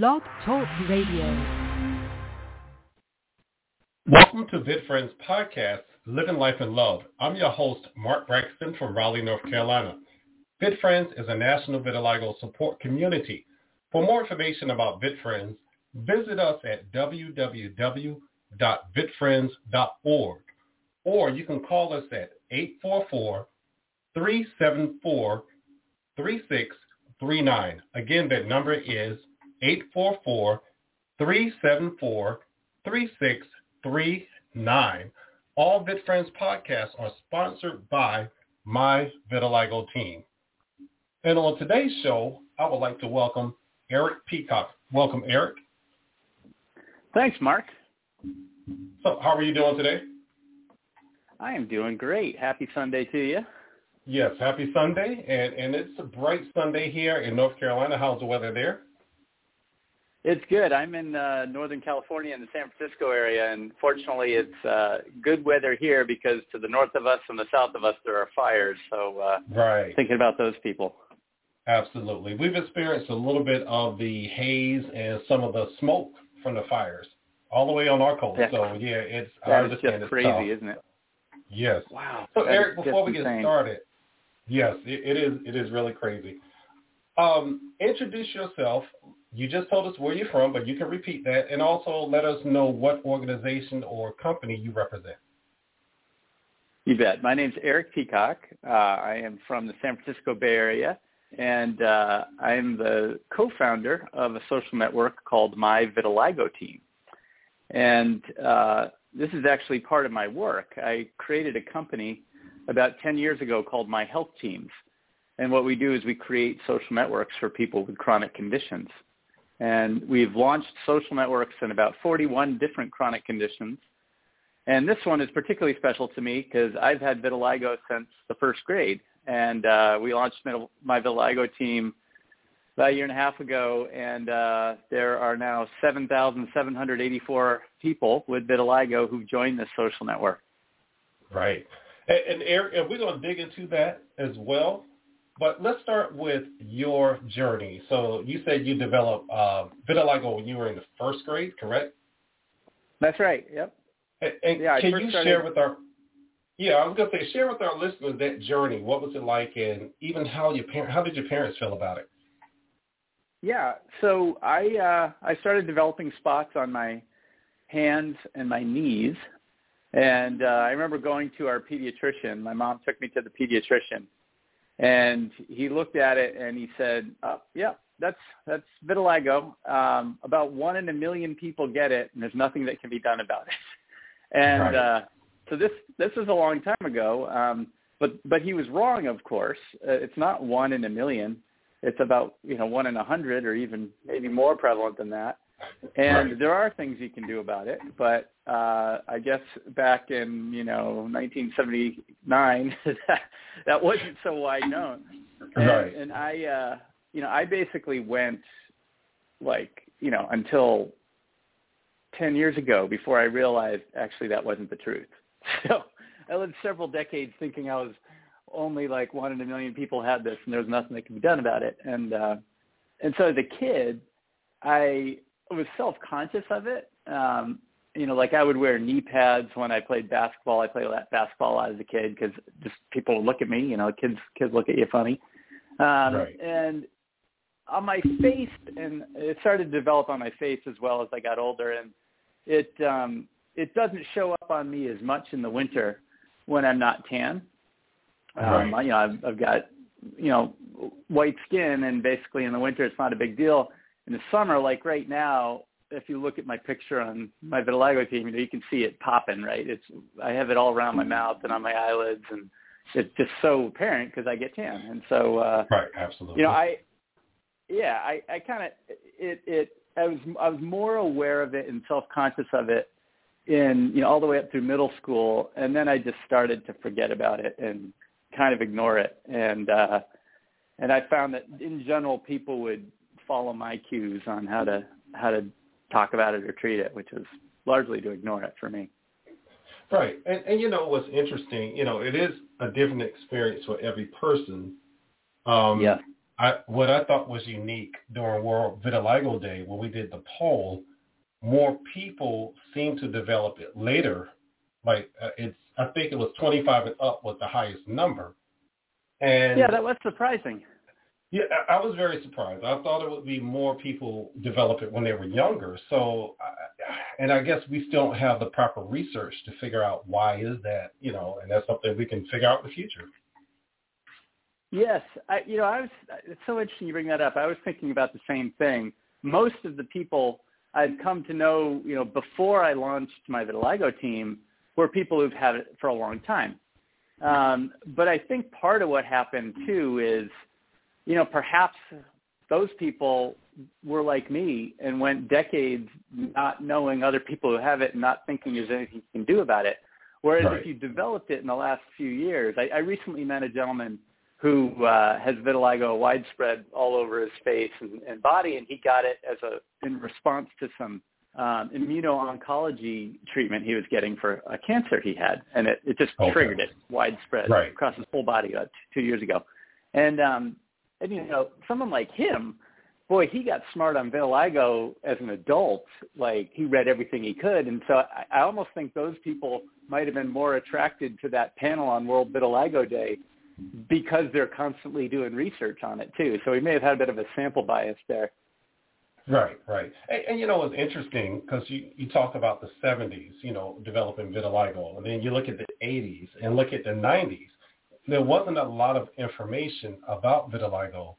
Blog Talk Radio. Welcome to VidFriends Podcast, Living Life in Love. I'm your host, Mark Braxton from Raleigh, North Carolina. VidFriends is a national vitiligo support community. For more information about VidFriends, visit us at www.vidfriends.org or you can call us at 844-374-3639. Again, that number is 844-374-3639. All VidFriends podcasts are sponsored by My Vitiligo Team. And on today's show, I would like to welcome Eric Peacock. Welcome, Eric. Thanks, Mark. So how are you doing today? I am doing great. Happy Sunday to you. Yes, happy Sunday. And, and it's a bright Sunday here in North Carolina. How's the weather there? It's good. I'm in uh, Northern California in the San Francisco area, and fortunately, it's uh, good weather here because to the north of us and the south of us there are fires. So, uh, right, thinking about those people. Absolutely, we've experienced a little bit of the haze and some of the smoke from the fires all the way on our coast. That's, so yeah, it's that I understand just it's crazy, tough. isn't it? Yes. Wow. So Eric, before we get insane. started, yes, it, it is. It is really crazy. Um, introduce yourself. You just told us where you're from, but you can repeat that, and also let us know what organization or company you represent. You bet. My name's Eric Peacock. Uh, I am from the San Francisco Bay Area, and uh, I am the co-founder of a social network called My Vitiligo Team. And uh, this is actually part of my work. I created a company about 10 years ago called My Health Teams. And what we do is we create social networks for people with chronic conditions. And we've launched social networks in about 41 different chronic conditions. And this one is particularly special to me because I've had vitiligo since the first grade. And uh, we launched my vitiligo team about a year and a half ago, and uh, there are now 7,784 people with vitiligo who've joined this social network. Right. And, and Eric, and we're going to dig into that as well. But let's start with your journey. So you said you developed uh, vitiligo when you were in the first grade, correct? That's right. Yep. And, and Yeah, can you started- share with our yeah, I was gonna say share with our listeners that journey. What was it like, and even how your parent, how did your parents feel about it? Yeah. So I uh, I started developing spots on my hands and my knees, and uh, I remember going to our pediatrician. My mom took me to the pediatrician, and he looked at it and he said, oh, "Yeah, that's that's vitiligo. Um, about one in a million people get it, and there's nothing that can be done about it." And Right. uh, so this this is a long time ago, um, but but he was wrong, of course. Uh, it's not one in a million it's about you know one in a hundred or even maybe more prevalent than that and Right. there are things you can do about it but uh i guess back in you know 1979 that, that wasn't so wide known and, Right. and i uh you know i basically went like you know until 10 years ago before i realized actually that wasn't the truth so i lived several decades thinking i was only like one in a million people had this and there was nothing that could be done about it and uh and so as a kid i was self conscious of it. Um you know like i would wear knee pads when i played basketball. I played basketball a lot basketball as a kid because just people would look at me you know kids kids look at you funny. Um Right. and on my face and it started to develop on my face as well as i got older and it um it doesn't show up on me as much in the winter when i'm not tan. Um, you know, I've, I've got, you know, white skin and basically in the winter it's not a big deal. In the summer, like right now, if you look at my picture on my vitiligo team, you know, you can see it popping, right? It's, I have it all around my mouth and on my eyelids and it's just so apparent because I get tan. And so, uh, Right. Absolutely. you know, I, yeah, I, I kind of, it, it, I was, I was more aware of it and self-conscious of it in, you know, all the way up through middle school. And then I just started to forget about it and kind of ignore it. And, uh, and I found that in general, people would follow my cues on how to, how to talk about it or treat it, which was largely to ignore it for me. Right. And, and you know what's interesting, you know, it is a different experience for every person. Um, Yeah. I, what I thought was unique during World Vitiligo Day when we did the poll, more people seem to develop it later. Like uh, it's, I think it was 25 and up was the highest number. And yeah, that was surprising. Yeah, I was very surprised. I thought it would be more people develop it when they were younger. So, and I guess we still don't have the proper research to figure out why is that, you know, and that's something we can figure out in the future. Yes, I, you know, I was. It's so interesting you bring that up. I was thinking about the same thing. Most of the people I've come to know, you know, before I launched my vitiligo team, were people who've had it for a long time. Um, but I think part of what happened too is you know, perhaps those people were like me and went decades not knowing other people who have it and not thinking there's anything you can do about it. Whereas right. if you developed it in the last few years, I, I recently met a gentleman who uh, has vitiligo widespread all over his face and, and body, and he got it as a in response to some um, immuno-oncology treatment he was getting for a cancer he had, and it, it just okay. triggered it widespread right. across his whole body about two years ago. And um, and you know, someone like him, boy, he got smart on vitiligo as an adult. Like he read everything he could, and so I, I almost think those people might have been more attracted to that panel on World Vitiligo Day because they're constantly doing research on it too. So he may have had a bit of a sample bias there. Right, right. And, and you know, it's interesting because you, you talk about the 70s, you know, developing vitiligo, and then you look at the 80s and look at the 90s there wasn't a lot of information about vitiligo.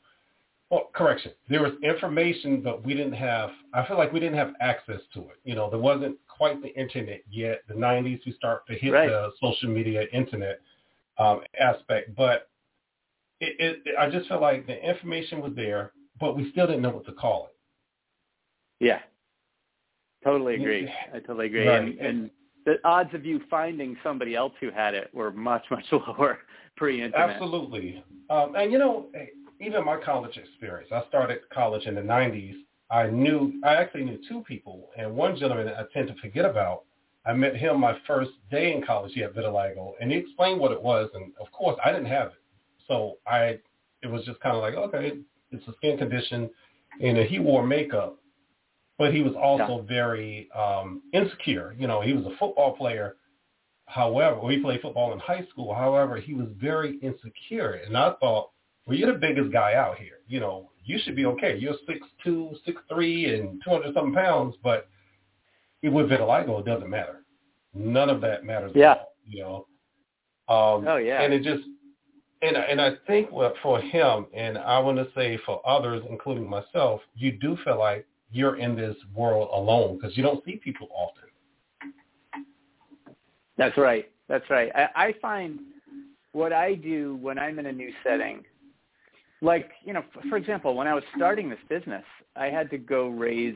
Well, correction, there was information, but we didn't have, I feel like we didn't have access to it. You know, there wasn't quite the internet yet. The 90s, we start to hit right. the social media internet um, aspect. But it, it, I just felt like the information was there, but we still didn't know what to call it. Yeah, totally agree. I totally agree. Right. And, and the odds of you finding somebody else who had it were much, much lower pre-internet. Absolutely. Um, and you know, even my college experience, I started college in the 90s. I knew, I actually knew two people, and one gentleman I tend to forget about. I met him my first day in college. He had vitiligo, and he explained what it was. And of course, I didn't have it, so I, it was just kind of like, okay, it's a skin condition, and he wore makeup, but he was also yeah. very um, insecure. You know, he was a football player, However, we played football in high school. However, he was very insecure, and I thought, well, you're the biggest guy out here. You know, you should be okay. You're six two, six three, and two hundred something pounds, but with vitiligo, it doesn't matter. None of that matters. Yeah. All, you know. Um, oh yeah. And it just, and and I think what for him, and I want to say for others, including myself, you do feel like you're in this world alone because you don't see people often. That's right. That's right. I, I find what I do when I'm in a new setting, like, you know, for example, when I was starting this business, I had to go raise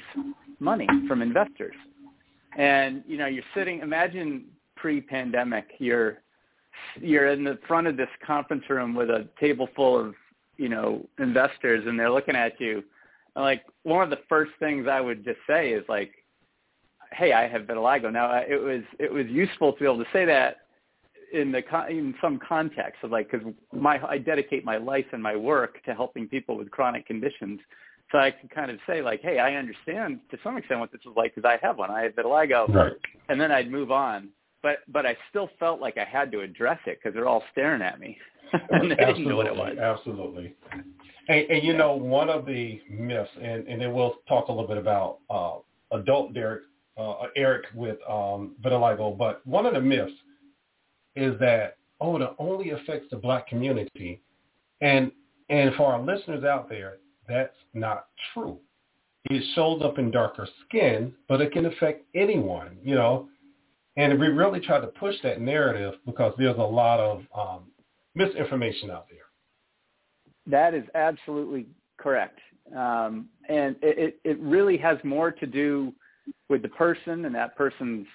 money from investors. And, you know, you're sitting, imagine pre-pandemic, you're, you're in the front of this conference room with a table full of, you know, investors and they're looking at you. And like one of the first things I would just say is like, hey, I have vitiligo. Now it was it was useful to be able to say that in the in some context of like because my I dedicate my life and my work to helping people with chronic conditions. So I can kind of say like, hey, I understand to some extent what this is like because I have one. I have vitiligo, right. and then I'd move on. But but I still felt like I had to address it because they're all staring at me, and they didn't know what it was. Absolutely. And, and you know, one of the myths, and, and then we'll talk a little bit about uh, adult Derek uh, Eric with um, vitiligo, but one of the myths is that oh, it only affects the black community, and and for our listeners out there, that's not true. It shows up in darker skin, but it can affect anyone, you know. And we really try to push that narrative because there's a lot of um, misinformation out there. That is absolutely correct, um, and it, it really has more to do with the person and that person's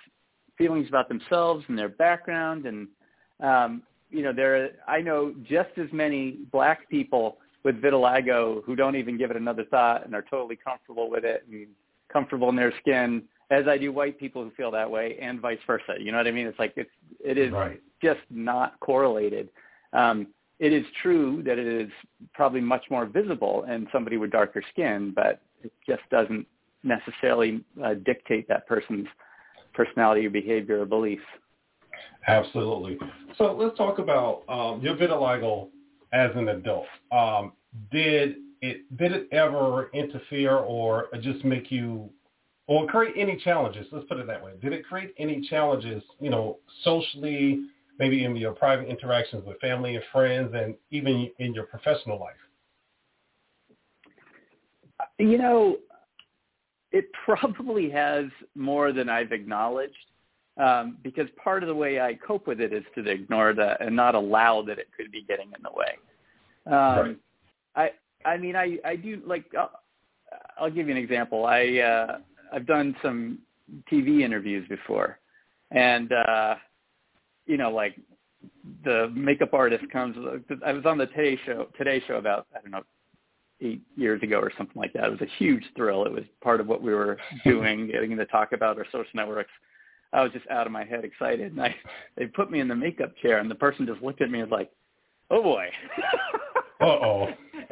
feelings about themselves and their background and um, you know there I know just as many black people with vitiligo who don't even give it another thought and are totally comfortable with it and comfortable in their skin as I do white people who feel that way and vice versa. You know what I mean? It's like it's it is right. just not correlated. Um, it is true that it is probably much more visible in somebody with darker skin, but it just doesn't necessarily uh, dictate that person's personality or behavior or beliefs. Absolutely. So let's talk about um, your vitiligo as an adult. Um, did it did it ever interfere or just make you or create any challenges? Let's put it that way. Did it create any challenges, you know, socially, maybe in your private interactions with family and friends, and even in your professional life? You know, it probably has more than I've acknowledged. Um, because part of the way I cope with it is to ignore that and not allow that it could be getting in the way. Um, right. I I mean I I do like I'll, I'll give you an example. I uh, I've done some TV interviews before, and uh, you know like the makeup artist comes. I was on the Today Show Today Show about I don't know eight years ago or something like that. It was a huge thrill. It was part of what we were doing, getting to talk about our social networks. I was just out of my head excited. And I, they put me in the makeup chair, and the person just looked at me and was like, "Oh boy." uh oh.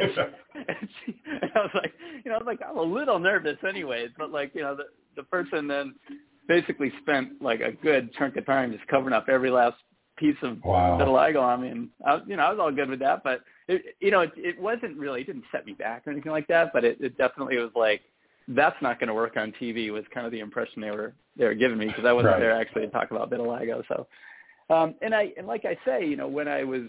and, she, and I was like, you know, I was like, I'm a little nervous, anyways. But like, you know, the the person then basically spent like a good chunk of time just covering up every last piece of wow. vitiligo on me, and I, you know, I was all good with that. But it, you know, it, it wasn't really, it didn't set me back or anything like that. But it, it definitely was like, that's not going to work on TV. Was kind of the impression they were they were giving me because I wasn't right. there actually to talk about vitiligo. So, um, and I and like I say, you know, when I was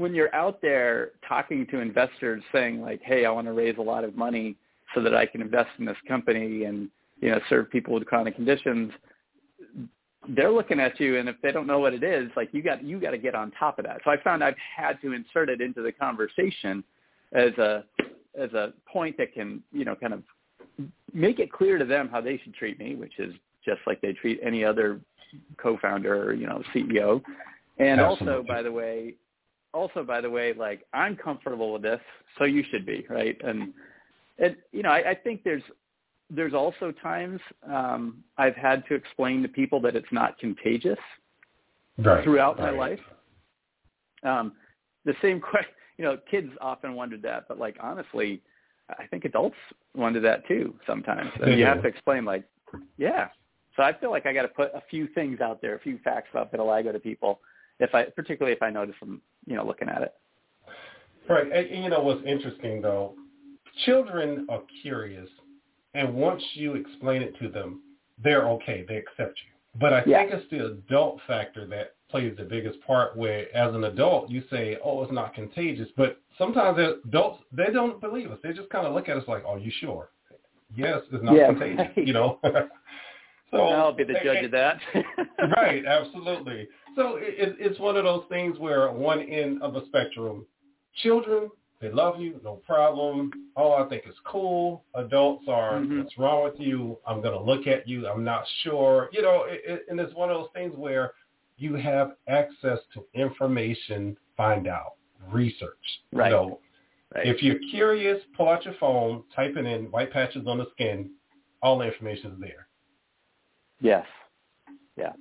when you're out there talking to investors saying like, hey, I want to raise a lot of money so that I can invest in this company and you know serve people with chronic conditions they're looking at you and if they don't know what it is like you got you got to get on top of that so i found i've had to insert it into the conversation as a as a point that can you know kind of make it clear to them how they should treat me which is just like they treat any other co-founder or you know ceo and Absolutely. also by the way also by the way like i'm comfortable with this so you should be right and and you know i, I think there's there's also times um, I've had to explain to people that it's not contagious right, throughout right. my life. Um, the same question, you know, kids often wondered that, but like honestly, I think adults wonder that too sometimes. And you have to explain like, yeah. So I feel like I got to put a few things out there, a few facts about vitiligo to people, if I, particularly if I notice them, you know, looking at it. Right. And, you know what's interesting though, children are curious and once you explain it to them, they're okay. They accept you. But I Yeah. think it's the adult factor that plays the biggest part where as an adult you say, oh, it's not contagious. But sometimes adults, they don't believe us. They just kind of look at us like, are you sure? Yes, it's not Yeah, contagious, you know? so I'll be the judge of that. right, absolutely. So it, it's one of those things where one end of the spectrum, children, they love you, no problem. Oh, I think it's cool. Adults are, Mhm. what's wrong with you? I'm going to look at you. I'm not sure. You know, it, it, and it's one of those things where you have access to information, find out, research. Right. You know, right. if you're curious, pull out your phone, type it in, white patches on the skin, all the information is there. Yes. Yeah.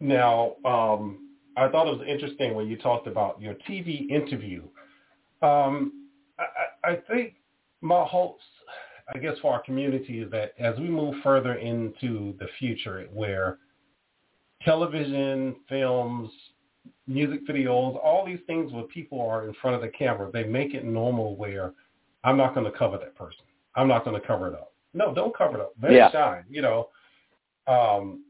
Now, um, I thought it was interesting when you talked about your TV interview. Um, I, I think my hopes, I guess, for our community is that as we move further into the future, where television, films, music videos, all these things where people are in front of the camera, they make it normal where I'm not going to cover that person. I'm not going to cover it up. No, don't cover it up. Let Yeah. it shine. You know. Um,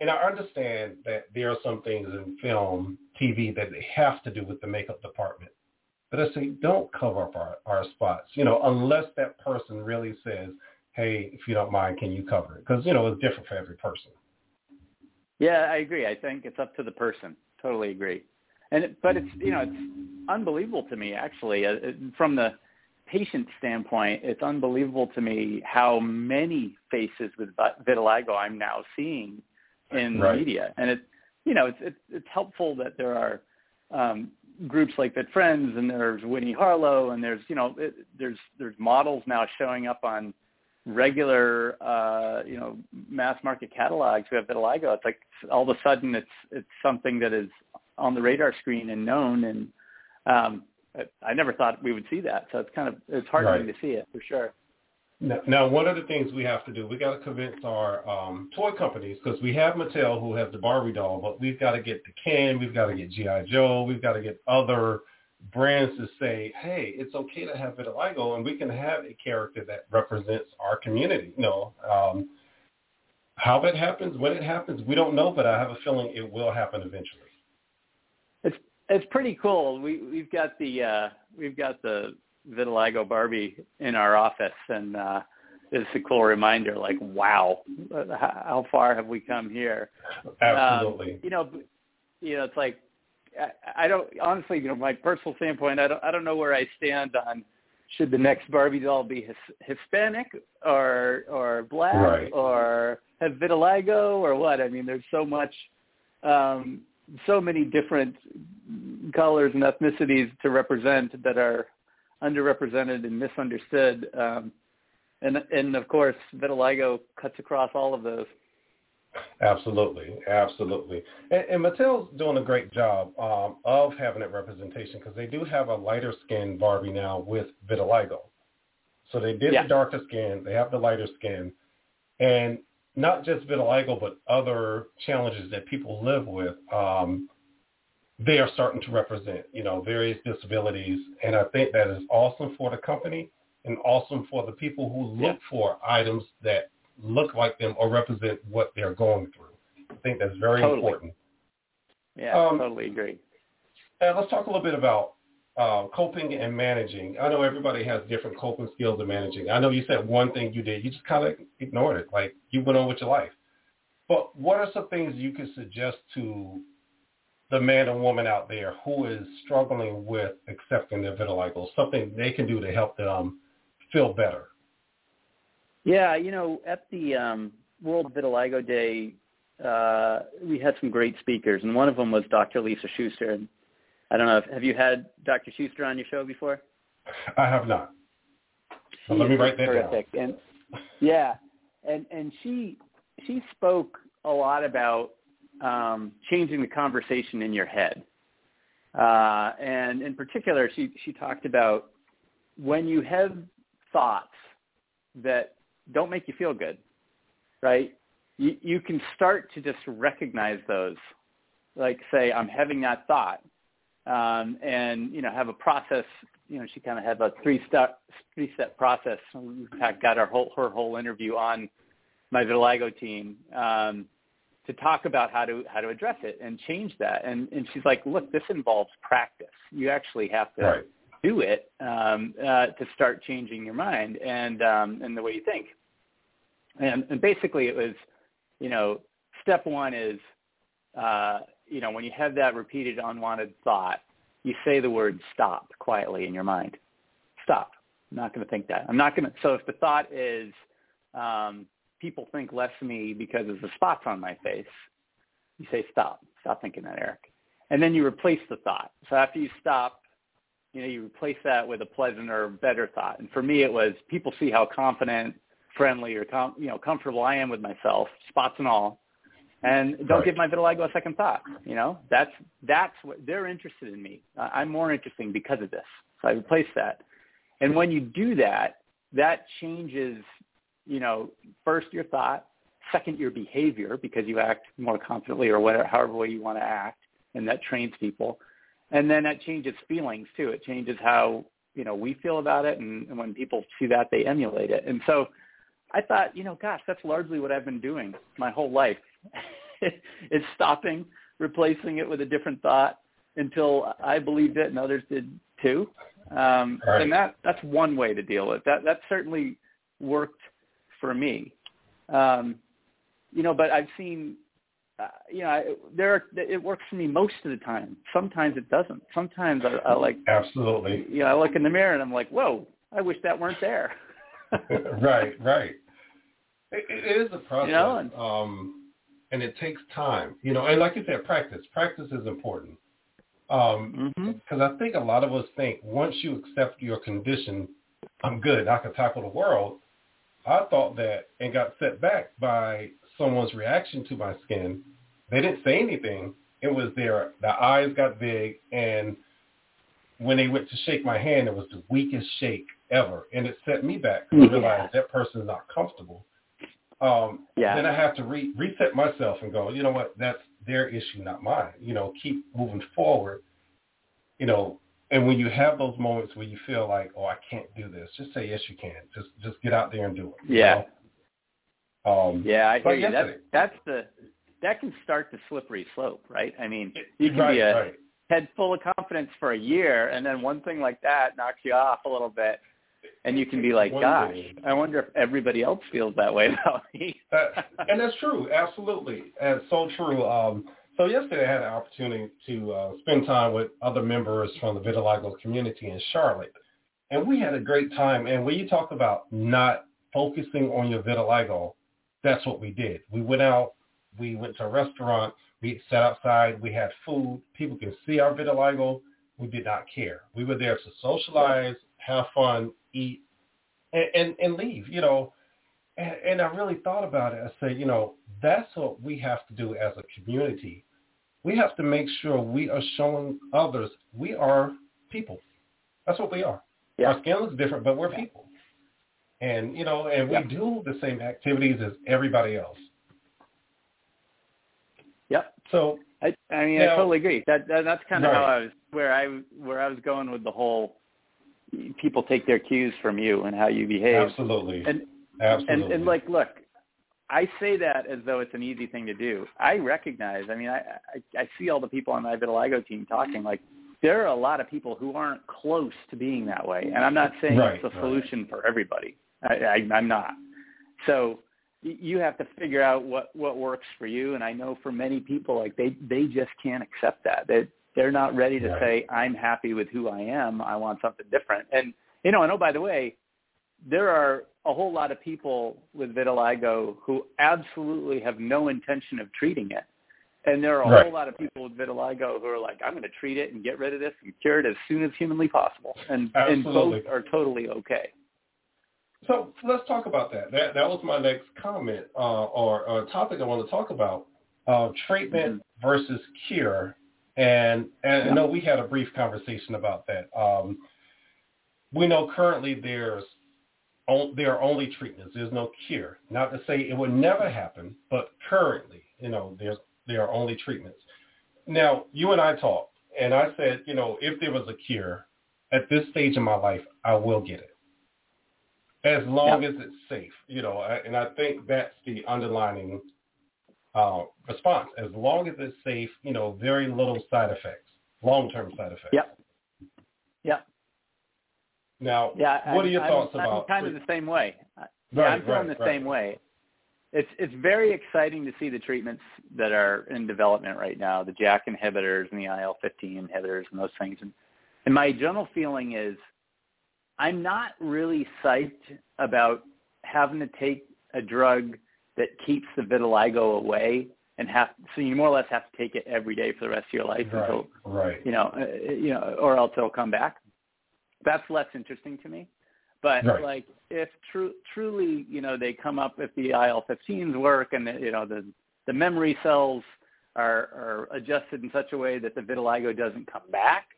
and I understand that there are some things in film, TV that they have to do with the makeup department. But I say, don't cover up our, our spots, you know, unless that person really says, hey, if you don't mind, can you cover it? Because, you know, it's different for every person. Yeah, I agree. I think it's up to the person. Totally agree. And but it's you know it's unbelievable to me actually uh, from the patient standpoint. It's unbelievable to me how many faces with vitiligo I'm now seeing in the media, and it's you know it's it's, it's helpful that there are um, groups like VidFriends and there's Winnie Harlow and there's you know it, there's there's models now showing up on regular uh you know mass market catalogs who have vitiligo it's like all of a sudden it's it's something that is on the radar screen and known and um, I, I never thought we would see that. So it's kind of it's heartening Right. to see it for sure. Now, now, one of the things we have to do, we got to convince our um, toy companies because we have Mattel who has the Barbie doll, but we've got to get the Ken, we've got to get GI Joe, we've got to get other brands to say, hey, it's okay to have vitiligo, and we can have a character that represents our community. You know, um, how that happens, when it happens, we don't know, but I have a feeling it will happen eventually. It's pretty cool. We we've got the uh, we've got the vitiligo Barbie in our office, and uh, it's a cool reminder. Like, wow, how, how far have we come here? Absolutely. Um, you know, you know, it's like I, I don't honestly, you know, my personal standpoint, I don't I don't know where I stand on should the next Barbie doll be his, Hispanic or or black Right. or have vitiligo or what? I mean, there's so much, um, so many different colors and ethnicities to represent that are underrepresented and misunderstood. Um, and and of course, vitiligo cuts across all of those. Absolutely, absolutely. And, and Mattel's doing a great job um, of having that representation because they do have a lighter skinned Barbie now with vitiligo. So they did Yeah. the darker skin, they have the lighter skin, and not just vitiligo, but other challenges that people live with. Um, they are starting to represent, you know, various disabilities, and I think that is awesome for the company and awesome for the people who look for items that look like them or represent what they're going through. I think that's very Totally. important. Yeah, Um, totally agree. And let's talk a little bit about uh, coping and managing. I know everybody has different coping skills in managing. I know you said one thing you did, you just kind of ignored it, like you went on with your life. But what are some things you could suggest to the man or woman out there who is struggling with accepting their vitiligo, something they can do to help them feel better? Yeah, you know, at the um, World Vitiligo Day, uh, we had some great speakers, and one of them was Dr. Lisa Schuster. And I don't know, if, have you had Dr. Schuster on your show before? I have not. So let me write that down. terrific. And yeah, and and she she spoke a lot about um, changing the conversation in your head, uh, and in particular, she she talked about when you have thoughts that don't make you feel good, right? You you can start to just recognize those, like say I'm having that thought, um, and you know have a process. You know, she kind of had a three step three step process. In fact, got her whole her whole interview on my vitiligo team um, to talk about how to how to address it and change that. And and she's like, look, this involves practice. You actually have to Right. do it um, uh, to start changing your mind and um, and the way you think. And, and basically, it was, you know, step one is, uh, you know, when you have that repeated unwanted thought, you say the word stop quietly in your mind. Stop. I'm not going to think that. I'm not going to. So if the thought is, um, people think less of me because of the spots on my face, you say stop. Stop thinking that, Eric. And then you replace the thought. So after you stop, you know, you replace that with a pleasant or better thought. And for me, it was people see how confident, friendly, or com- you know, comfortable I am with myself, spots and all, and don't Right. give my vitiligo a second thought. You know, that's that's what they're interested in me. I'm more interesting because of this. So I replace that. And when you do that, that changes, you know, first your thought, second your behavior because you act more confidently or whatever, however way you want to act, and that trains people. And then that changes feelings too. It changes how you know we feel about it, and, and when people see that, they emulate it. And so, I thought, you know, gosh, that's largely what I've been doing my whole life. it's stopping, replacing it with a different thought until I believed it and others did too. Um, Right. And that that's one way to deal with it. that. That certainly worked for me. Um, you know, but I've seen, uh, you know, I, there are, it works for me most of the time. Sometimes it doesn't. Sometimes I, I like, Absolutely. you know, I look in the mirror and I'm like, whoa, I wish that weren't there. right, right. It, it is a process, You know, and- um, and it takes time. You know, and like you said, practice. Practice is important. Um, hmm because I think a lot of us think once you accept your condition, I'm good. I can tackle the world. I thought that and got set back by someone's reaction to my skin. They didn't say anything. It was their the eyes got big and when they went to shake my hand, it was the weakest shake ever, and it set me back. I realized that person is not comfortable. Um, Yeah. Then I have to re- reset myself and go, you know what? That's their issue, not mine. You know, keep moving forward. You know, and when you have those moments where you feel like, oh, I can't do this, just say yes, you can. Just just get out there and do it. you Yeah. know? Um, Yeah, I hear you. That's that's the that can start the slippery slope, right? I mean, you can right, be a right. head full of confidence for a year, and then one thing like that knocks you off a little bit, and you can be like, "Gosh. I wonder if everybody else feels that way about me." Uh, and that's true, absolutely, and so true. Um, so yesterday I had an opportunity to uh, spend time with other members from the vitiligo community in Charlotte, and we had a great time. And when you talk about not focusing on your vitiligo, that's what we did. We went out, we went to a restaurant, we sat outside, we had food. People can see our vitiligo. We did not care. We were there to socialize, have fun, eat, and, and, and leave. You know, and, and I really thought about it. I said, you know, that's what we have to do as a community. We have to make sure we are showing others we are people. That's what we are. Yeah. Our skin looks different, but we're Yeah. people. And you know, and we Yeah. do the same activities as everybody else. Yep. So I, I mean, Now- I totally agree. That, that that's kind of how I was where I where I was going with the whole people take their cues from you and how you behave. absolutely, And absolutely, and and like, look, I say that as though it's an easy thing to do. I recognize. I mean, I I, I see all the people on my vitiligo team talking like. There are a lot of people who aren't close to being that way, and I'm not saying Right, it's a right. solution for everybody. I, I, I'm not. So you have to figure out what what works for you and i know for many people like they they just can't accept that they they're not ready to Right. say i'm happy with who i am i want something different and you know and oh by the way there are a whole lot of people with vitiligo who absolutely have no intention of treating it and there are a Right. whole lot of people with vitiligo who are like i'm going to treat it and get rid of this and cure it as soon as humanly possible and and both are totally okay So let's talk about that. That that was my next comment uh, or, or topic I want to talk about: uh, treatment versus cure. And and I know we had a brief conversation about that. Um, we know currently there's on, there are only treatments. There's no cure. Not to say it would never happen, but currently, you know, there's there are only treatments. Now, you and I talked, and I said, you know, if there was a cure at this stage in my life, I will get it as long as it's safe, you know, and I think that's the underlining uh, response. As long as it's safe, you know, very little side effects, long-term side effects. Yep. Yep. Now, Yeah. what I- are your I'm, thoughts I'm about? kind of the same way. I- Yeah, Right, I'm feeling right, the right. same way. It's it's very exciting to see the treatments that are in development right now, the JAK inhibitors and the IL-15 inhibitors and those things. And, and my general feeling is, I'm not really psyched about having to take a drug that keeps the vitiligo away and have so you more or less have to take it every day for the rest of your life Right, until right. you know, uh, you know, or else it'll come back. That's less interesting to me. But Right. like, if true, truly, you know, they come up if the IL-15s work and the, you know the the memory cells are are adjusted in such a way that the vitiligo doesn't come back,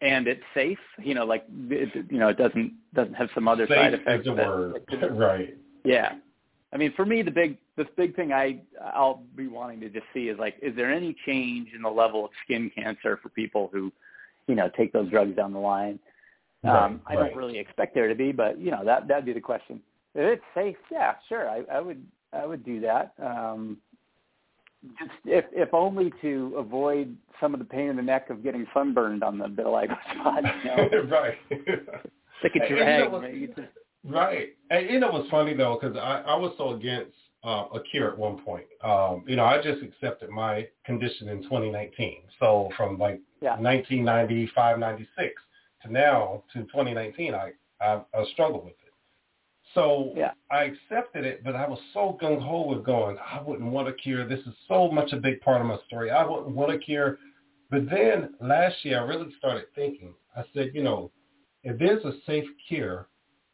and it's safe, you know, like it, you know, it doesn't doesn't have some other side effects. that- word. right. yeah. I mean, for me, the big the big thing I I'll be wanting to just see is like, is there any change in the level of skin cancer for people who, you know, take those drugs down the line? Um, Right, I don't really expect there to be, but you know, that that'd be the question. If it's safe, yeah, sure, I, I would I would do that. Um, just if if only to avoid some of the pain in the neck of getting sunburned on the vitiligo spot. You know, right. stick it to your And you head. know what- man. You just- Right. And you know what's funny though, because I, I was so against uh, a cure at one point. Um, you know, I just accepted my condition in 2019. So from like Yeah. 1995, 96 to now to 2019, I, I, I struggled with it. So Yeah. I accepted it, but I was so gung ho with going, I wouldn't want a cure. This is so much a big part of my story. I wouldn't want a cure. But then last year, I really started thinking. I said, you know, if there's a safe cure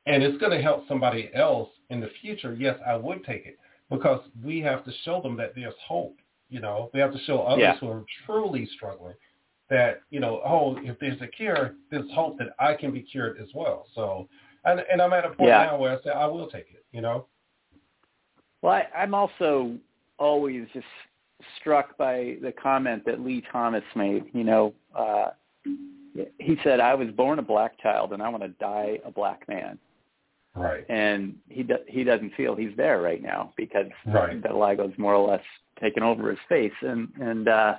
and it's going to help somebody else in the future, yes, I would take it because we have to show them that there's hope. You know, we have to show others Yeah. who are truly struggling that you know, oh, if there's a cure, there's hope that I can be cured as well. So, and and I'm at a point Yeah. now where I say I will take it. You know. Well, I, I'm also always just struck by the comment that Lee Thomas made. You know, uh, he said, "I was born a black child, and I want to die a black man." Right. And he do, he doesn't feel he's there right now because Right. vitiligo's more or less taken over his face. And and uh,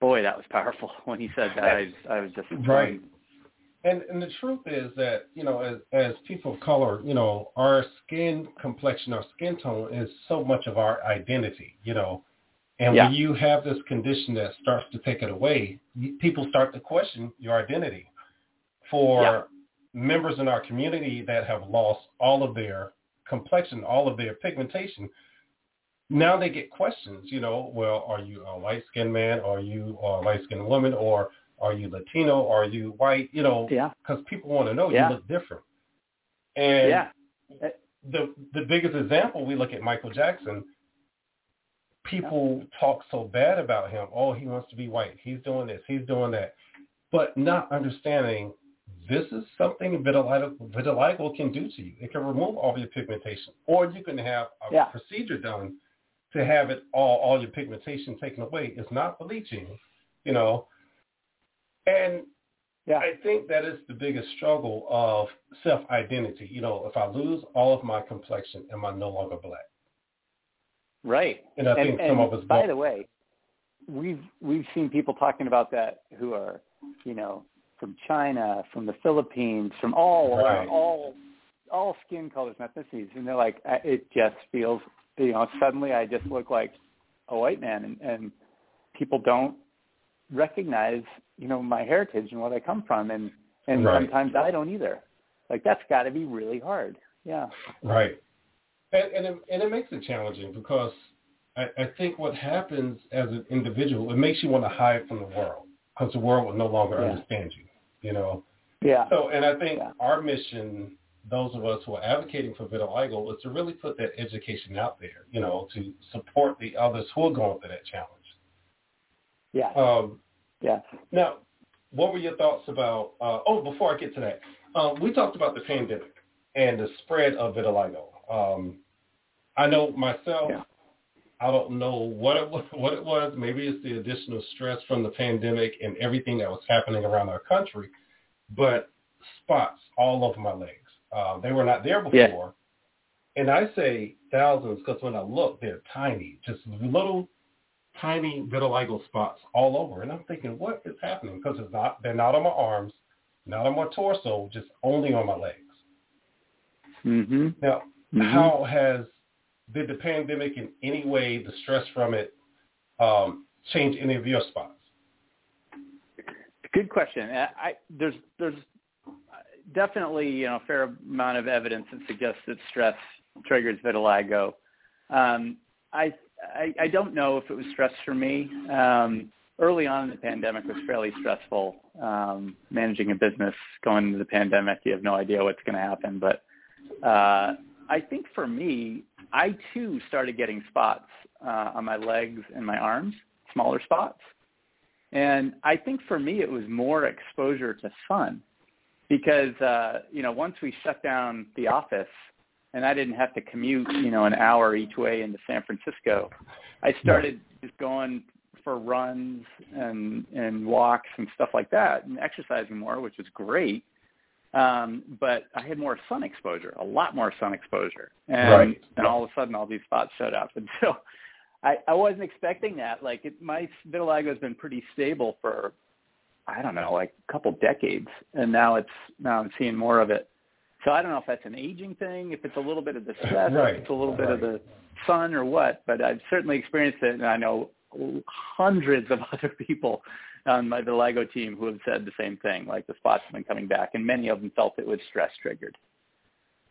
boy, that was powerful when he said that. I, I was just Right. And and the truth is that you know, as as people of color, you know, our skin complexion, our skin tone is so much of our identity. You know, and Yeah. when you have this condition that starts to take it away, people start to question your identity. For Yeah. Members in our community that have lost all of their complexion, all of their pigmentation, now they get questions. You know, well, are you a light skinned man? Are you a light skinned woman? Or are you Latino? Are you white? You know, Yeah. because people want to know Yeah. you look different. And Yeah. the the biggest example we look at Michael Jackson. People talk so bad about him. Oh, he wants to be white. He's doing this. He's doing that, but not understanding this is something vitiligo, vitiligo can do to you. It can remove all your pigmentation, or you can have a Yeah. procedure done to have it all all your pigmentation taken away. It's not bleaching, you know. And Yeah. I think that is the biggest struggle of self-identity. You know, if I lose all of my complexion, am I no longer black? Right. And I think some of us by don't. the way, we've we've seen people talking about that who are, you know, from China, from the Philippines, from all Right. all all skin colors and ethnicities, and they're like, I- it just feels, you know, suddenly I just look like a white man, and, and people don't recognize, you know, my heritage and what I come from, and and Right. sometimes I don't either. Like that's got to be really hard. Yeah. Right. And and it, and it makes it challenging because I, I think what happens as an individual, it makes you want to hide from the world because the world will no longer Yeah. understand you. You know. Yeah. So, and I think Yeah. our mission, those of us who are advocating for vitiligo, is to really put that education out there. You know, to support the others who are going through that challenge. Yeah. Um, yeah. Now, what were your thoughts about? Uh, oh, before I get to that, uh, we talked about the pandemic and the spread of vitiligo. Um, I know myself. Yeah. I don't know what it was. What it was. Maybe it's the additional stress from the pandemic and everything that was happening around our country. But spots all over my legs. Uh, they were not there Yeah. before. And I say thousands because when I look, they're tiny, just little tiny vitiligo spots all over. And I'm thinking, what is happening? Because it's not, they're not on my arms, not on my torso, just only on my legs. Mhm. Now, Mhm. how has, did the pandemic in any way, the stress from it, um, change any of your spots? Good question. I, there's there's definitely you know a fair amount of evidence that suggests that stress triggers vitiligo. Um, I, I I don't know if it was stress for me. Um, early on in the pandemic was fairly stressful. Um, managing a business going into the pandemic, you have no idea what's going to happen. But uh, I think for me, I too started getting spots uh, on my legs and my arms, smaller spots. And I think for me, it was more exposure to sun because, uh, you know, once we shut down the office and I didn't have to commute, you know, an hour each way into San Francisco, I started just going for runs and, and walks and stuff like that and exercising more, which was great. Um, but I had more sun exposure, a lot more sun exposure. And, Right. and all of a sudden all these spots showed up. And so I, I wasn't expecting that. Like it, my vitiligo has been pretty stable for, I don't know, like a couple decades, and now it's now I'm seeing more of it. So I don't know if that's an aging thing, if it's a little bit of the stress, Right, if it's a little bit of the sun or what. But I've certainly experienced it, and I know hundreds of other people on my LIGO team who have said the same thing. Like the spots have been coming back, and many of them felt it was stress triggered.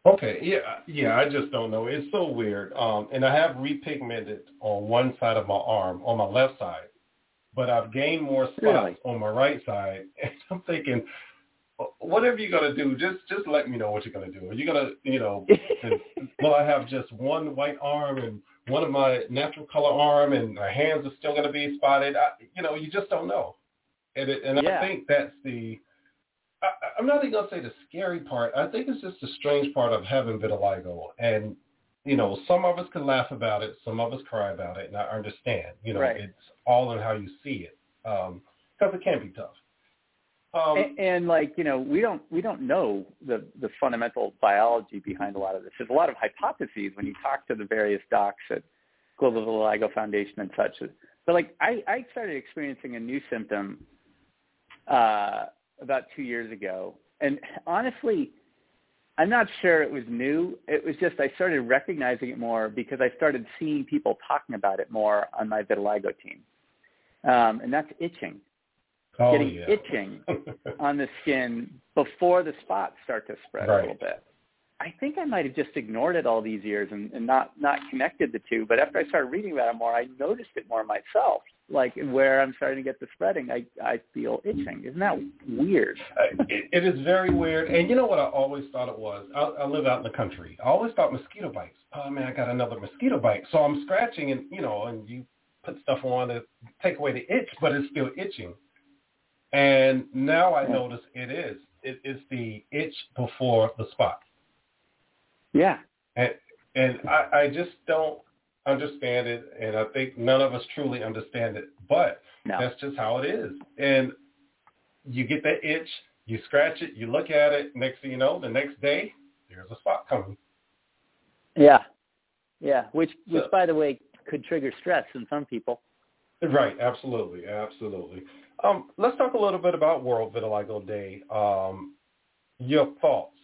Okay, yeah, yeah, I just don't know. It's so weird. Um, and I have repigmented on one side of my arm, on my left side, but I've gained more spots Really? on my right side. And I'm thinking, whatever you're gonna do, just just let me know what you're gonna do. Are you gonna, you know, will I have just one white arm and one of my natural color arm, and my hands are still gonna be spotted? I, you know, you just don't know. And it, and Yeah. I think that's the. I, I'm not even gonna say the scary part. I think it's just the strange part of having vitiligo, and you know, some of us can laugh about it, some of us cry about it, and I understand. You know, Right. it's all in how you see it, because it can be tough. Um, and, and like you know we don't we don't know the the fundamental biology behind a lot of this there's a lot of hypotheses when you talk to the various docs at global vitiligo foundation and such but like i i started experiencing a new symptom uh about two years ago and honestly i'm not sure it was new it was just i started recognizing it more because i started seeing people talking about it more on my vitiligo team um and that's itching oh, getting yeah. itching on the skin before the spots start to spread a little bit. I think I might have just ignored it all these years and, and not not connected the two. But after I started reading about it more, I noticed it more myself. Like where I'm starting to get the spreading, I I feel itching. Isn't that weird? Uh, it, it is very weird. And you know what I always thought it was? I, I live out in the country. I always thought mosquito bites. Oh man, I got another mosquito bite. So I'm scratching and you know, and you put stuff on to take away the itch, but it's still itching. And now I Yeah. notice it is. It is the itch before the spot. Yeah, And and I, I just don't understand it and I think none of us truly understand it. But no, that's just how it is. And you get that itch, you scratch it, you look at it, next thing you know, the next day, there's a spot coming. yeah, yeah. Which which So- by the way could trigger stress in some people. Right, absolutely, absolutely. Um, let's talk a little bit about World Vitiligo Day. Um, your thoughts.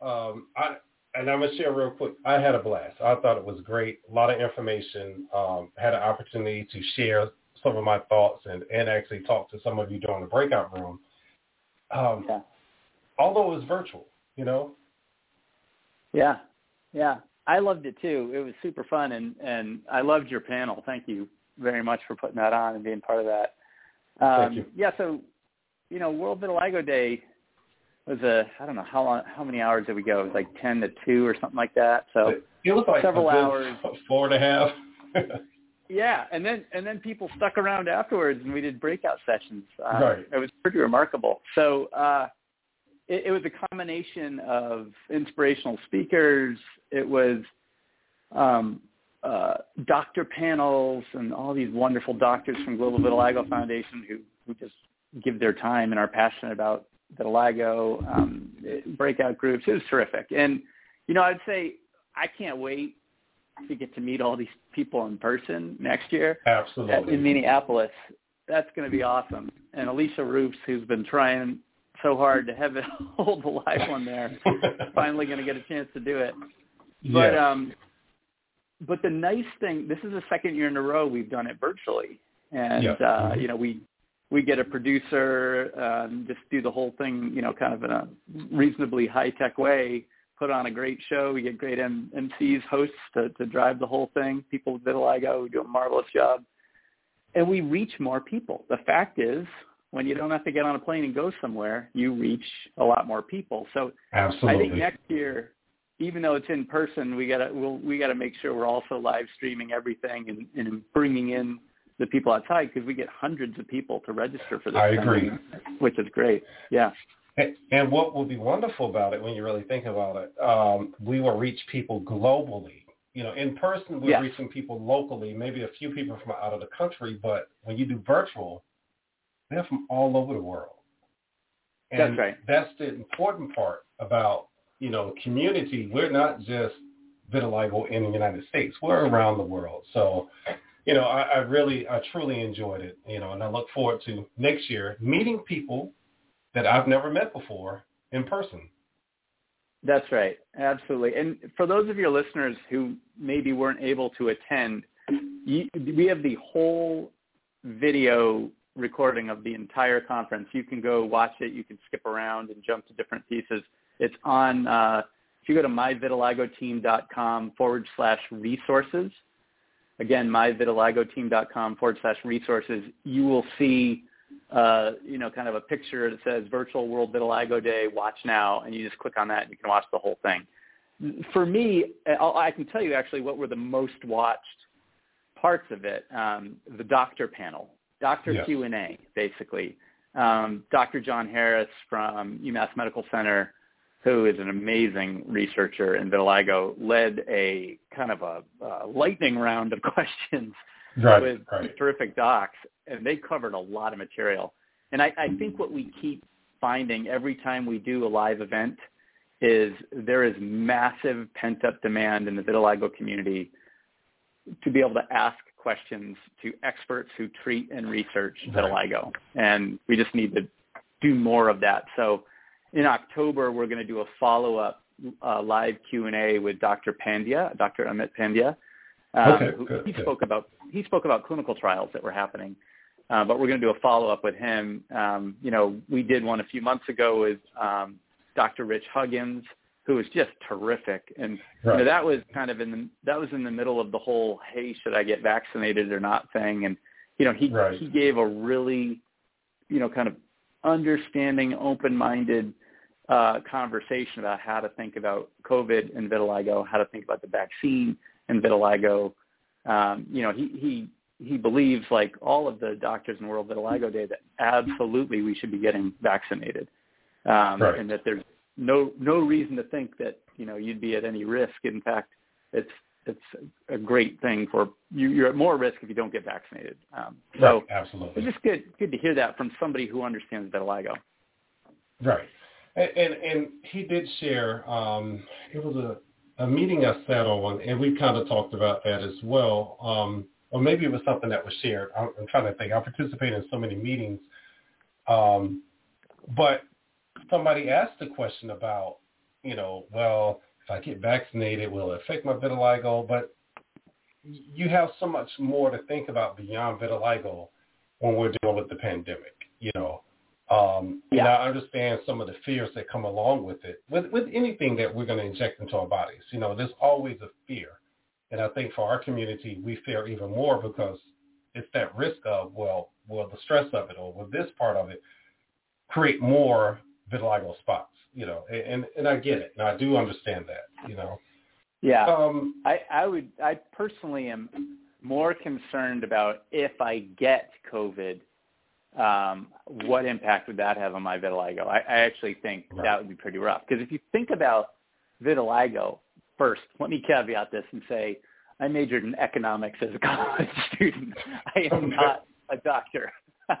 Um, I, and I'm going to share real quick. I had a blast. I thought it was great. A lot of information. Um, had an opportunity to share some of my thoughts and, and actually talk to some of you during the breakout room. Um, Yeah. Although it was virtual, you know, Yeah, yeah. I loved it too. It was super fun, and and I loved your panel. Thank you very much for putting that on and being part of that. Um, Thank you. Yeah, so you know, World Vitiligo Day was a I don't know how long, how many hours did we go? It was like ten to two or something like that. So it was like several hours. four and a half. yeah, and then and then people stuck around afterwards, and we did breakout sessions. Uh, Right. It was pretty remarkable. So uh, it, it was a combination of inspirational speakers. It was um, uh, doctor panels and all these wonderful doctors from Global Vitiligo Foundation who who just give their time and are passionate about vitiligo. Um, breakout groups. It was terrific, and you know I'd say I can't wait to get to meet all these people in person next year at, Absolutely. in Minneapolis. That's going to be awesome. And Alicia Roufs, who's been trying so hard to have it hold the live one there, finally going to get a chance to do it. But Yes. um, but the nice thing, this is the second year in a row we've done it virtually, and Yeah. uh, you know we we get a producer, um, just do the whole thing, you know, kind of in a reasonably high tech way. Put on a great show. We get great M- MCs, hosts to, to drive the whole thing. People with vitiligo who do a marvelous job, and we reach more people. The fact is, when you don't have to get on a plane and go somewhere, you reach a lot more people. So Absolutely. I think next year, even though it's in person, we gotta we'll, we gotta make sure we're also live streaming everything and, and bringing in the people outside because we get hundreds of people to register for this. I agree. which is great. Yeah, And- And what will be wonderful about it, when you really think about it, um, we will reach people globally. You know, in person, we're Yes. reaching people locally, maybe a few people from out of the country, but when you do virtual, they're from all over the world. And That's right. That's the important part about, you know, community. We're not just vitiligo in the United States. We're around the world. So, you know, I, I really, I truly enjoyed it, you know, and I look forward to next year meeting people that I've never met before in person. that's right. Absolutely. And for those of your listeners who maybe weren't able to attend, you, we have the whole video recording of the entire conference. You can go watch it. You can skip around and jump to different pieces. It's on, uh, if you go to myvitiligoteam.com forward slash resources, again, myvitiligoteam.com forward slash resources, you will see, uh, you know, kind of a picture that says Virtual World Vitiligo Day, watch now, and you just click on that and you can watch the whole thing. For me, I'll, can tell you actually what were the most watched parts of it. Um, the doctor panel, doctor Yes. Q&A, basically. um, Dr. John Harris from UMass Medical Center, who is an amazing researcher in vitiligo, led a kind of a, a lightning round of questions right, with right. terrific docs, and they covered a lot of material. And I, I think what we keep finding every time we do a live event is there is massive pent-up demand in the vitiligo community to be able to ask questions to experts who treat and research vitiligo. And we just need to do more of that. So in October, we're going to do a follow-up uh, live Q&A with Dr. Pandya, Dr. Amit Pandya. Um, okay, who, good, he good. spoke about he spoke about clinical trials that were happening, uh, but we're going to do a follow-up with him. Um, you know, we did one a few months ago with um, Dr. Rich Huggins, who was just terrific, and right. you know, that was kind of in the that was in the middle of the whole "Hey, should I get vaccinated or not?" thing, and you know, he right. he gave a really, you know, kind of understanding, open-minded uh, conversation about how to think about COVID and vitiligo, how to think about the vaccine and vitiligo. Um, you know, he he he believes, like all of the doctors in World Vitiligo Day, that absolutely we should be getting vaccinated, um, right. and that there's no no reason to think that you know you'd be at any risk. In fact, it's it's a great thing for you. You're at more risk if you don't get vaccinated. Um, so right. absolutely, it's just good good to hear that from somebody who understands vitiligo. Right, and and, he did share. Um, it was a a meeting I sat on, and we kind of talked about that as well. Um, or maybe it was something that was shared. I'm, I'm trying to think. I participate in so many meetings, um, but somebody asked the question about, you know, well, if I get vaccinated, will it affect my vitiligo? But you have so much more to think about beyond vitiligo when we're dealing with the pandemic. You know, um, yeah. and I understand some of the fears that come along with it. With with anything that we're going to inject into our bodies, you know, there's always a fear. And I think for our community, we fear even more because it's that risk of, well, will the stress of it or will this part of it create more vitiligo spots, you know, and, and I get it. And I do understand that, you know. Yeah. Um, I, I would, I personally am more concerned about if I get COVID, um, what impact would that have on my vitiligo? I, I actually think Right. that would be pretty rough. Because if you think about vitiligo, first, let me caveat this and say I majored in economics as a college student. I am not a doctor. I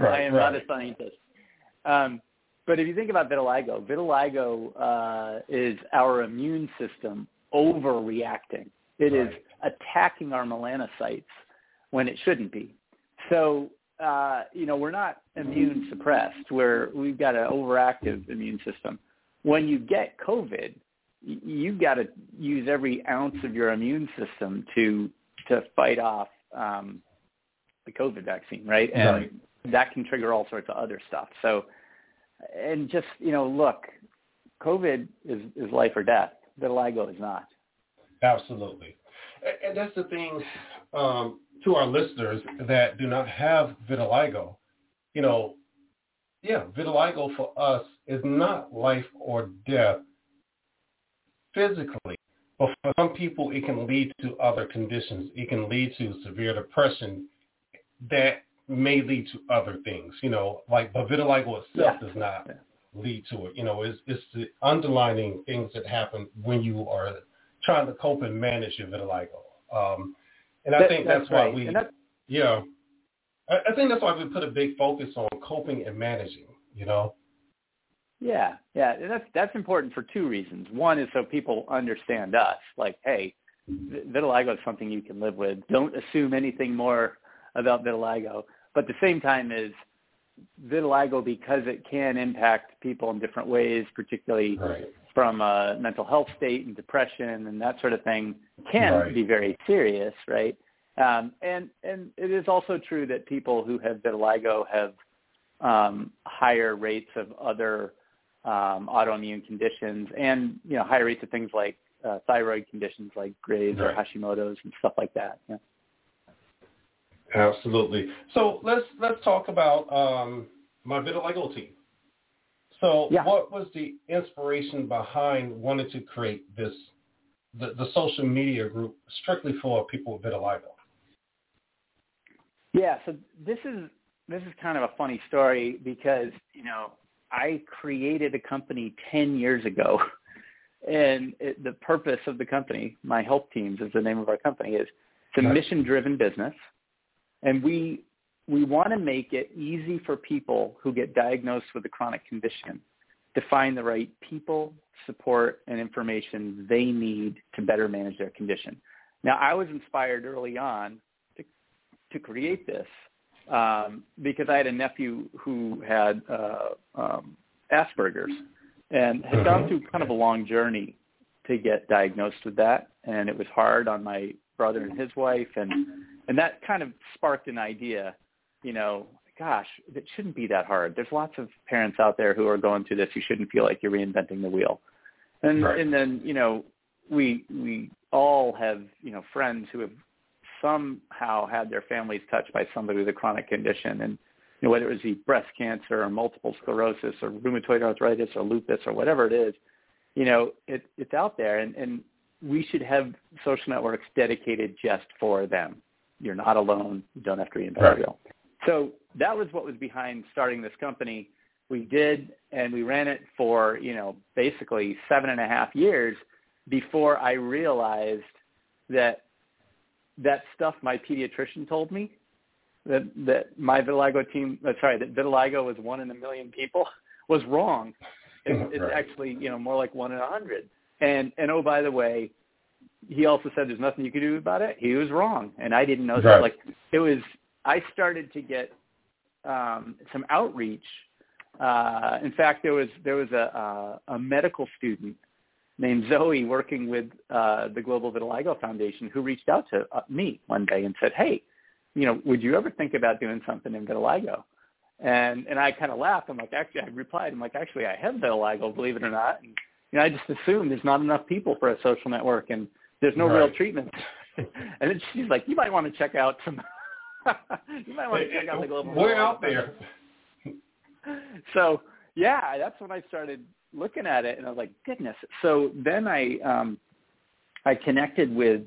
Right, am not a scientist. Um, but if you think about vitiligo, vitiligo uh, is our immune system overreacting. It is Right. attacking our melanocytes when it shouldn't be. So, uh, you know, we're not immune suppressed. We're, we've got an overactive immune system. When you get COVID, you've got to use every ounce of your immune system to to fight off um, the COVID vaccine, right? And Right. that can trigger all sorts of other stuff. So, and just you know, look, COVID is is life or death. Vitiligo is not. Absolutely. And that's the thing um, to our listeners that do not have vitiligo. You know, yeah, vitiligo for us is not life or death physically, but for some people it can lead to other conditions. It can lead to severe depression that may lead to other things. You know, like but vitiligo itself Yeah. does not lead to it. You know, it's it's the underlining things that happen when you are trying to cope and manage your vitiligo. Um, and I That- think that's, why right. we, that's, yeah, I, I think that's why we put a big focus on coping and managing. You know, Yeah, yeah, and that's that's important for two reasons. One is so people understand us, like, hey, vitiligo is something you can live with. Don't assume anything more about vitiligo. But at the same time is vitiligo because it can impact people in different ways, particularly right, from a mental health state and depression and that sort of thing, can Right. be very serious, right? Um, and and it is also true that people who have vitiligo have um, higher rates of other um, autoimmune conditions, and you know higher rates of things like uh, thyroid conditions like Graves or Hashimoto's and stuff like that. Yeah. absolutely. So let's let's talk about um, my vitiligo team. So Yeah. what was the inspiration behind wanting to create this the, the social media group strictly for people with vitiligo? Yeah, so this is this is kind of a funny story because you know I created a company ten years ago, and it, the purpose of the company, MyHealthTeams, is the name of our company, is it's a mission-driven business, and we we want to make it easy for people who get diagnosed with a chronic condition to find the right people, support, and information they need to better manage their condition. Now, I was inspired early on to, to create this um, because I had a nephew who had uh, um, Asperger's and had gone through kind of a long journey to get diagnosed with that, and it was hard on my brother and his wife, and and that kind of sparked an idea you know, gosh, it shouldn't be that hard. There's lots of parents out there who are going through this. You shouldn't feel like you're reinventing the wheel. And right. and then you know, we we all have you know friends who have somehow had their families touched by somebody with a chronic condition, and you know, whether it was the breast cancer or multiple sclerosis or rheumatoid arthritis or lupus or whatever it is, you know, it, it's out there, and, and we should have social networks dedicated just for them. You're not alone. You don't have to reinvent right. the wheel. So that was what was behind starting this company. We did, and we ran it for, you know, basically seven and a half years before I realized that that stuff my pediatrician told me that that my vitiligo team, uh, sorry, that vitiligo was one in a million people was wrong. It's, it's right. actually, you know, more like one in a hundred. And and oh, by the way, he also said there's nothing you can do about it. He was wrong, and I didn't know right. that. Like it was I started to get um, some outreach. Uh, in fact, there was there was a, a, a medical student named Zoe working with uh, the Global Vitiligo Foundation who reached out to uh, me one day and said, "Hey, you know, would you ever think about doing something in vitiligo?" And and I kind of laughed. I'm like, actually, I replied, I'm like, actually, I have vitiligo, believe it or not. And, you know, I just assumed there's not enough people for a social network, and there's no right. real treatment. and then she's like, you might want to check out some you might want to check out the global. We're out there. so yeah, that's when I started looking at it, and I was like, goodness. So then I um, I connected with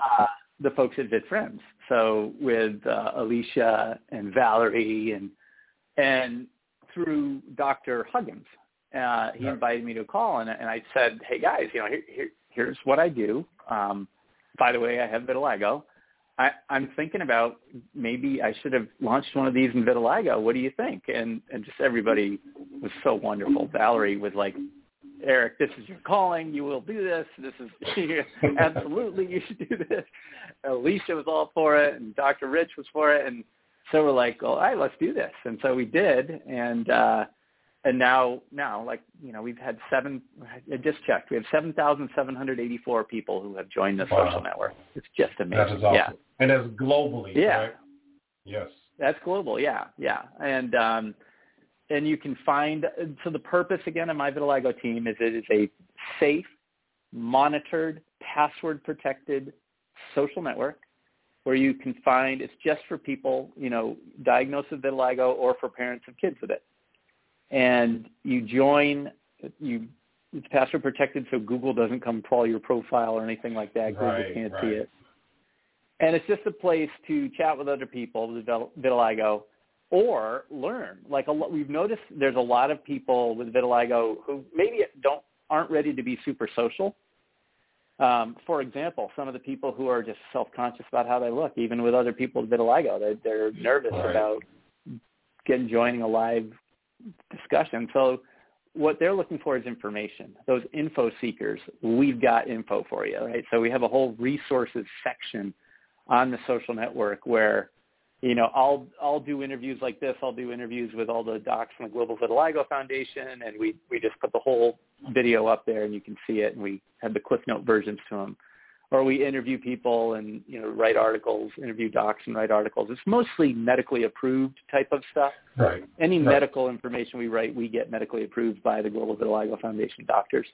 uh, the folks at VidFriends. So with uh, Alicia and Valerie and and through Dr. Huggins, uh, he invited me to a call, and, and I said, hey guys, you know, here, here, here's what I do. Um, by the way, I have vitiligo. I, I'm thinking about maybe I should have launched one of these in vitiligo. What do you think? And and just everybody was so wonderful. Valerie was like, Eric, this is your calling. You will do this. This is absolutely you should do this. Alicia was all for it, and Dr. Rich was for it, and so we're like, all right, let's do this. And so we did, and uh, and now now like you know we've had seven I just checked. We have seven thousand seven hundred eighty four people who have joined the wow. social network. It's just amazing. That is awesome. yeah. And that's globally yeah. right? yes. That's global yeah yeah. And um and you can find so the purpose again of my vitiligo team is it is a safe monitored password protected social network where you can find it's just for people you know diagnosed with vitiligo or for parents of kids with it and you join you it's password protected so Google doesn't come crawl your profile or anything like that. Google right, can't right. see it. And it's just a place to chat with other people with vitiligo or learn. Like a lot, we've noticed there's a lot of people with vitiligo who maybe don't aren't ready to be super social. Um, for example, some of the people who are just self-conscious about how they look, even with other people with vitiligo, they're, they're nervous right. about getting joining a live discussion. So what they're looking for is information. Those info seekers, we've got info for you, right? So we have a whole resources section on the social network where, you know, I'll I'll do interviews like this. I'll do interviews with all the docs from the Global Vitiligo Foundation, and we we just put the whole video up there, and you can see it, and we have the Cliff Note versions to them or we interview people and you know write articles, interview docs and write articles. It's mostly medically approved type of stuff. Right. Any right. medical information we write, we get medically approved by the Global Vitiligo Foundation doctors.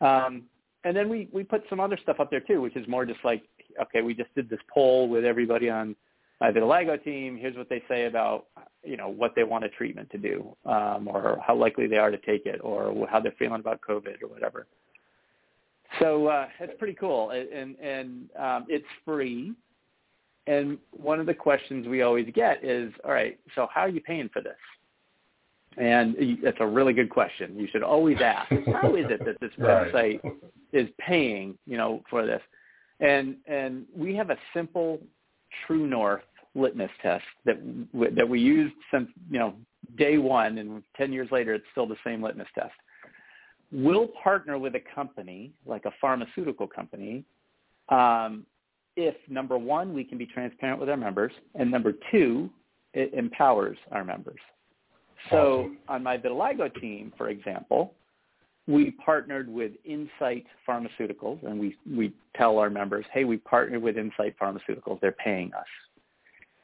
Um, and then we we put some other stuff up there too, which is more just like okay, we just did this poll with everybody on my vitiligo team. Here's what they say about you know what they want a treatment to do, um, or how likely they are to take it, or how they're feeling about COVID or whatever. So uh, it's pretty cool, and and um, it's free, and one of the questions we always get is, all right, so how are you paying for this? And it's a really good question. You should always ask, how is it that this website right. is paying, you know, for this? And and we have a simple True North litmus test that that we used since you know day one, and ten years later, it's still the same litmus test. We'll partner with a company like a pharmaceutical company um, if number one, we can be transparent with our members, and number two, it empowers our members. So on my vitiligo team, for example, we partnered with Incyte Pharmaceuticals, and we we tell our members, hey, we partnered with Incyte Pharmaceuticals. They're paying us,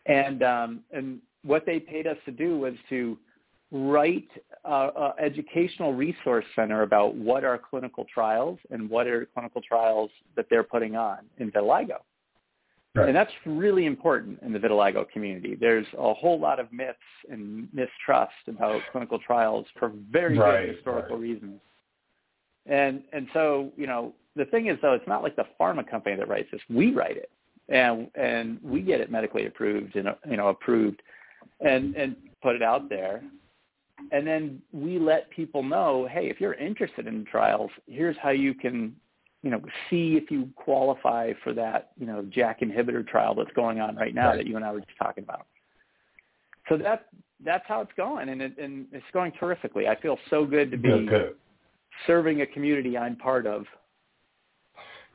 and um, and what they paid us to do was to write an educational resource center about what are clinical trials and what are clinical trials that they're putting on in vitiligo. Right. And that's really important in the vitiligo community. There's a whole lot of myths and mistrust about clinical trials for very right, good historical right. reasons. And and so, you know, the thing is though, it's not like the pharma company that writes this. We write it. And and we get it medically approved and you know, approved and and put it out there. And then we let people know, hey, if you're interested in trials, here's how you can you know, see if you qualify for that, you know, JAK inhibitor trial that's going on right now right. that you and I were just talking about. So that that's how it's going, and it, and it's going terrifically. I feel so good to be good. serving a community I'm part of.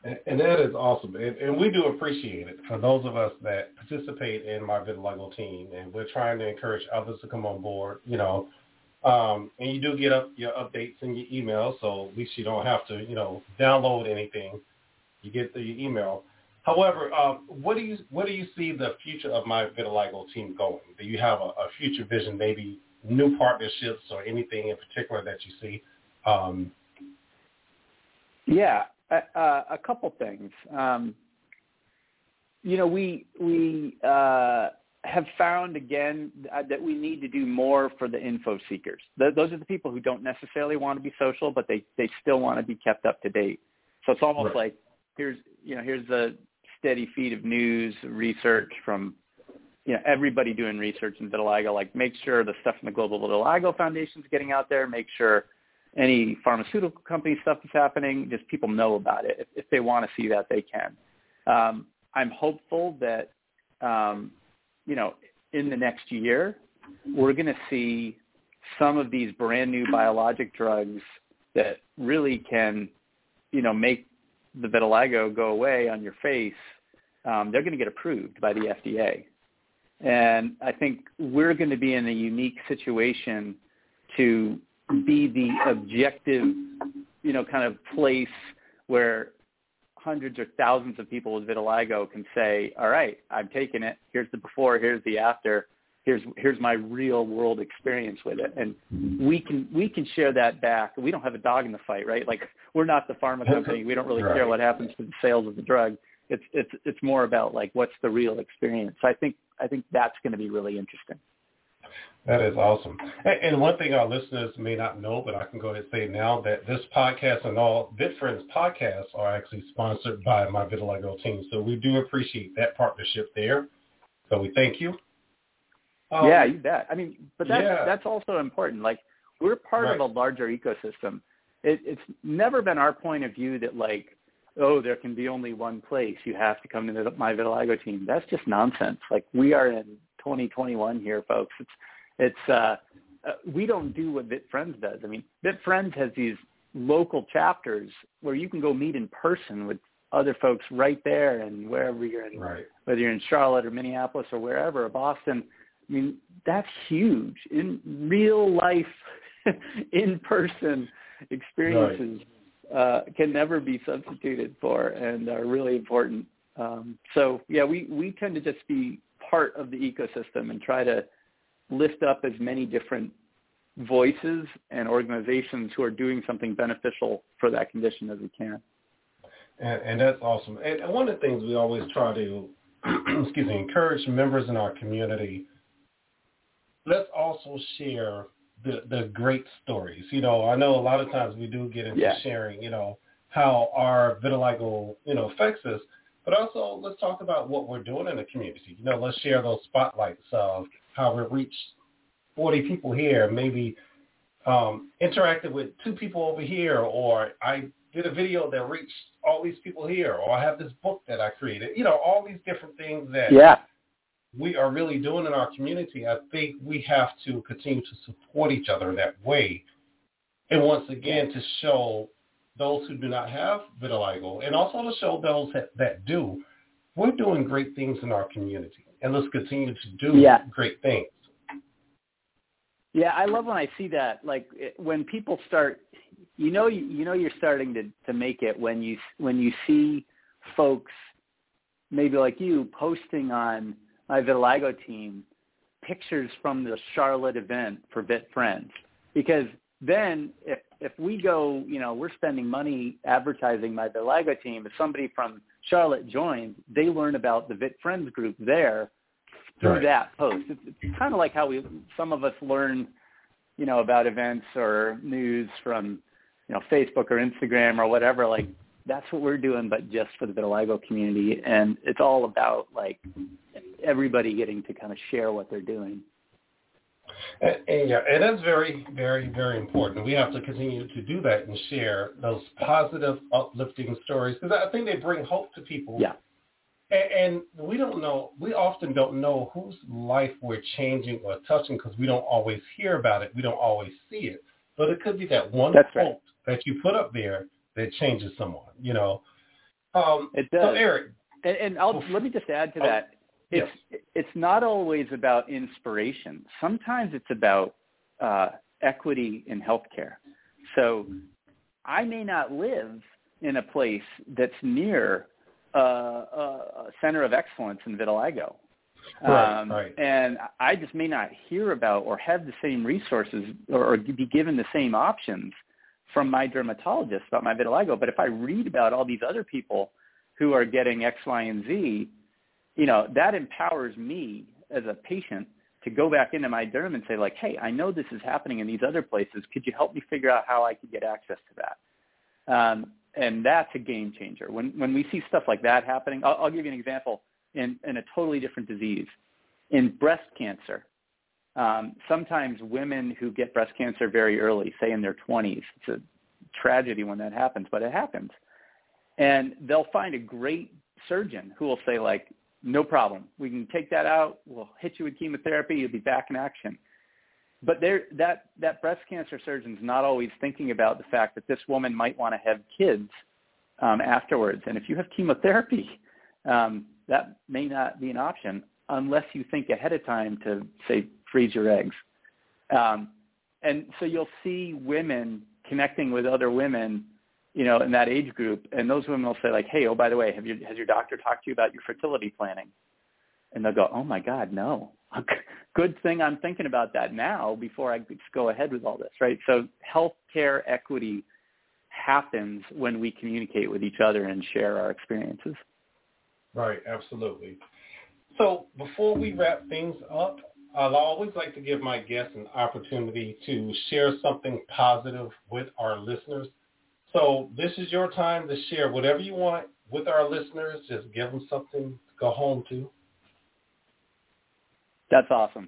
And, and that is awesome, and, and we do appreciate it for those of us that participate in my vitiligo team, and we're trying to encourage others to come on board. You know, um, and you do get up your updates in your email, so at least you don't have to, you know, download anything. You get the email. However, um, what do you what do you see the future of my vitiligo team going? Do you have a, a future vision, maybe new partnerships or anything in particular that you see? Um, yeah, a couple things. Um, you know, we we uh, have found again uh, that we need to do more for the info seekers. Th- those are the people who don't necessarily want to be social, but they they still want to be kept up to date. So it's almost right. like here's you know here's the steady feed of news research from you know everybody doing research in vitiligo. Like make sure the stuff from the Global Vitiligo Foundation is getting out there. Make sure any pharmaceutical company stuff is happening. Just people know about it. If, if they want to see that, they can. Um, I'm hopeful that um, you know, in the next year, we're going to see some of these brand new biologic drugs that really can, you know, make the vitiligo go away on your face. Um, they're going to get approved by the FDA. And I think we're going to be in a unique situation to be the objective, you know, kind of place where hundreds or thousands of people with vitiligo can say, all right, I'm taking it. Here's the before, here's the after. Here's here's my real world experience with it, and we can we can share that back. We don't have a dog in the fight, right? Like we're not the pharma company. We don't really right. care what happens to the sales of the drug. It's it's it's more about like what's the real experience. So I think I think that's going to be really interesting. That is awesome. And one thing our listeners may not know, but I can go ahead and say now that this podcast and all VitFriends podcasts are actually sponsored by my vitiligo team. So we do appreciate that partnership there. So we thank you. Um, yeah, you bet. I mean, but that's yeah. that's also important. Like we're part right. of a larger ecosystem. It, it's never been our point of view that like, oh, there can be only one place. You have to come to the, my vitiligo team. That's just nonsense. Like we are in 2021 here, folks. It's it's uh, uh, we don't do what VitFriends does. I mean, VitFriends has these local chapters where you can go meet in person with other folks right there and wherever you're in, right. whether you're in Charlotte or Minneapolis or wherever, or Boston. I mean, that's huge. In real life, in person experiences right. uh, can never be substituted for and are really important. Um, so yeah, we, we tend to just be part of the ecosystem and try to lift up as many different voices and organizations who are doing something beneficial for that condition as we can. And, and that's awesome. And one of the things we always try to, excuse me, encourage members in our community. Let's also share the the great stories. You know, I know a lot of times we do get into yeah. sharing, you know, how our vitiligo, you know, affects us. but also let's talk about what we're doing in the community. You know, let's share those spotlights of how we reached 40 people here, maybe um, interacted with two people over here, or I did a video that reached all these people here, or I have this book that I created. You know, all these different things that yeah. we are really doing in our community. I think we have to continue to support each other that way. And once again, to show those who do not have vitiligo, and also to show those that, that do, we're doing great things in our community, and let's continue to do yeah. great things. Yeah, I love when I see that. Like when people start, you know, you, you know, you're starting to to make it when you when you see folks, maybe like you, posting on my vitiligo team pictures from the Charlotte event for Vit Friends, because then if if we go, you know, we're spending money advertising my vitiligo team. If somebody from Charlotte joins, they learn about the Vit Friends group there through right. that post. It's, it's kind of like how we some of us learn, you know, about events or news from, you know, Facebook or Instagram or whatever. Like that's what we're doing, but just for the vitiligo community, and it's all about like everybody getting to kind of share what they're doing. And, and yeah, and that's very, very, very important. We have to continue to do that and share those positive, uplifting stories because I think they bring hope to people. Yeah and, we don't know, we often don't know whose life we're changing or touching because we don't always hear about it. We don't always see it. But it could be that one That's quote right. that you put up there that changes someone, you know. Um, it does. So Eric. And, and I'll, let me just add to oh, that. It's, yes. it's not always about inspiration. Sometimes it's about uh, equity in healthcare. So I may not live in a place that's near uh, a center of excellence in vitiligo. Right, um, right. And I just may not hear about or have the same resources or, or be given the same options from my dermatologist about my vitiligo. But if I read about all these other people who are getting X, Y, and Z, you know, that empowers me as a patient to go back into my derm and say like, hey, I know this is happening in these other places. Could you help me figure out how I could get access to that? Um, and that's a game changer. When when we see stuff like that happening, I'll, I'll give you an example in, in a totally different disease. In breast cancer, um, sometimes women who get breast cancer very early, say in their 20s, it's a tragedy when that happens, but it happens. And they'll find a great surgeon who will say like, no problem, we can take that out, we'll hit you with chemotherapy, you'll be back in action. But there that that breast cancer surgeon's not always thinking about the fact that this woman might want to have kids um, afterwards, and if you have chemotherapy, um, that may not be an option unless you think ahead of time to say freeze your eggs. Um, and so you'll see women connecting with other women, you know, in that age group, and those women will say like, "Hey, oh by the way, have you has your doctor talked to you about your fertility planning?" And they'll go, "Oh my God, no." good thing I'm thinking about that now before I go ahead with all this, right? So healthcare equity happens when we communicate with each other and share our experiences. Right, absolutely. So before we wrap things up, I always like to give my guests an opportunity to share something positive with our listeners. So this is your time to share whatever you want with our listeners. Just give them something to go home to. That's awesome.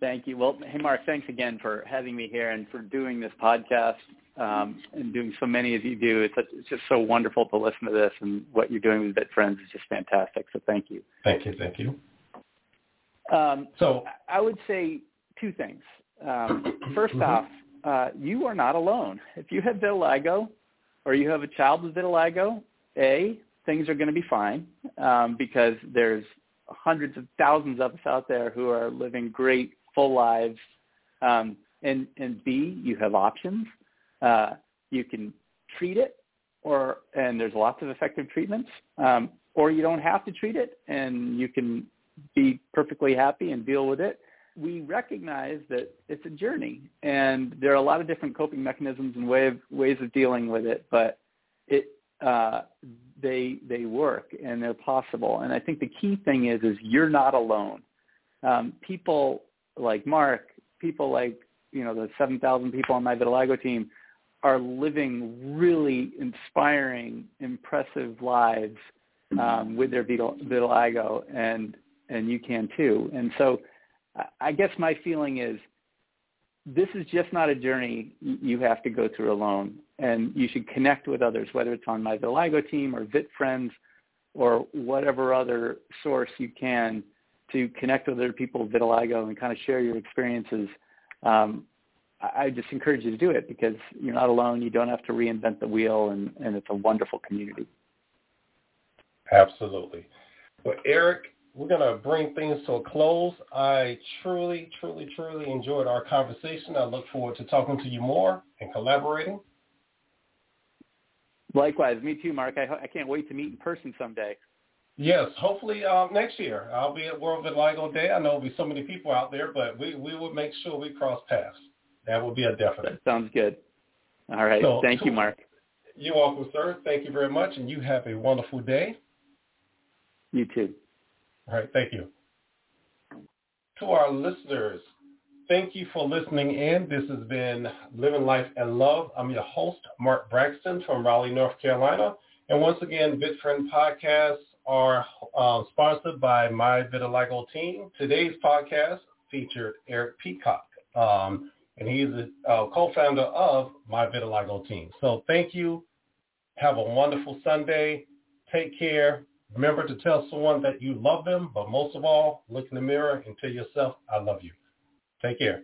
Thank you. Well, hey, Mark, thanks again for having me here and for doing this podcast um, and doing so many as you do. It's, it's just so wonderful to listen to this, and what you're doing with Vit Friends is just fantastic. So thank you. Thank you. Thank you. Um, so I would say two things. Um, 1st mm-hmm. off, uh, you are not alone. If you have vitiligo or you have a child with vitiligo, A, things are going to be fine um, because there's hundreds of thousands of us out there who are living great full lives. Um, and and B, you have options. Uh, you can treat it, or and there's lots of effective treatments, um, or you don't have to treat it, and you can be perfectly happy and deal with it. We recognize that it's a journey, and there are a lot of different coping mechanisms and way of, ways of dealing with it. But it uh, they they work and they're possible. And I think the key thing is is you're not alone. Um, people like Mark, people like you know the 7,000 people on my vitiligo team are living really inspiring, impressive lives um, with their vitiligo, and and you can too. And so, I guess my feeling is this is just not a journey you have to go through alone, and you should connect with others, whether it's on my vitiligo team or Vit Friends or whatever other source you can to connect with other people with vitiligo and kind of share your experiences. Um, I just encourage you to do it because you're not alone. You don't have to reinvent the wheel, and, and it's a wonderful community. Absolutely. Well, Eric, we're going to bring things to a close. I truly, truly, truly enjoyed our conversation. I look forward to talking to you more and collaborating. Likewise, me too, Mark. I, I can't wait to meet in person someday. Yes, hopefully uh, next year. I'll be at World Vitiligo Day. I know there'll be so many people out there, but we, we will make sure we cross paths. That will be a definite. That sounds good. All right. So, Thank you, Mark. You're welcome, sir. Thank you very much, and you have a wonderful day. You too. All right. Thank you. To our listeners, thank you for listening in. This has been Living Life and Love. I'm your host, Mark Braxton from Raleigh, North Carolina. And once again, VitFriend podcasts are uh, sponsored by My Vitiligo Team. Today's podcast featured Eric Peacock. Um, and he's a uh, co-founder of My Vitiligo Team. So thank you. Have a wonderful Sunday. Take care. Remember to tell someone that you love them, but most of all, look in the mirror and tell yourself, I love you. Take care.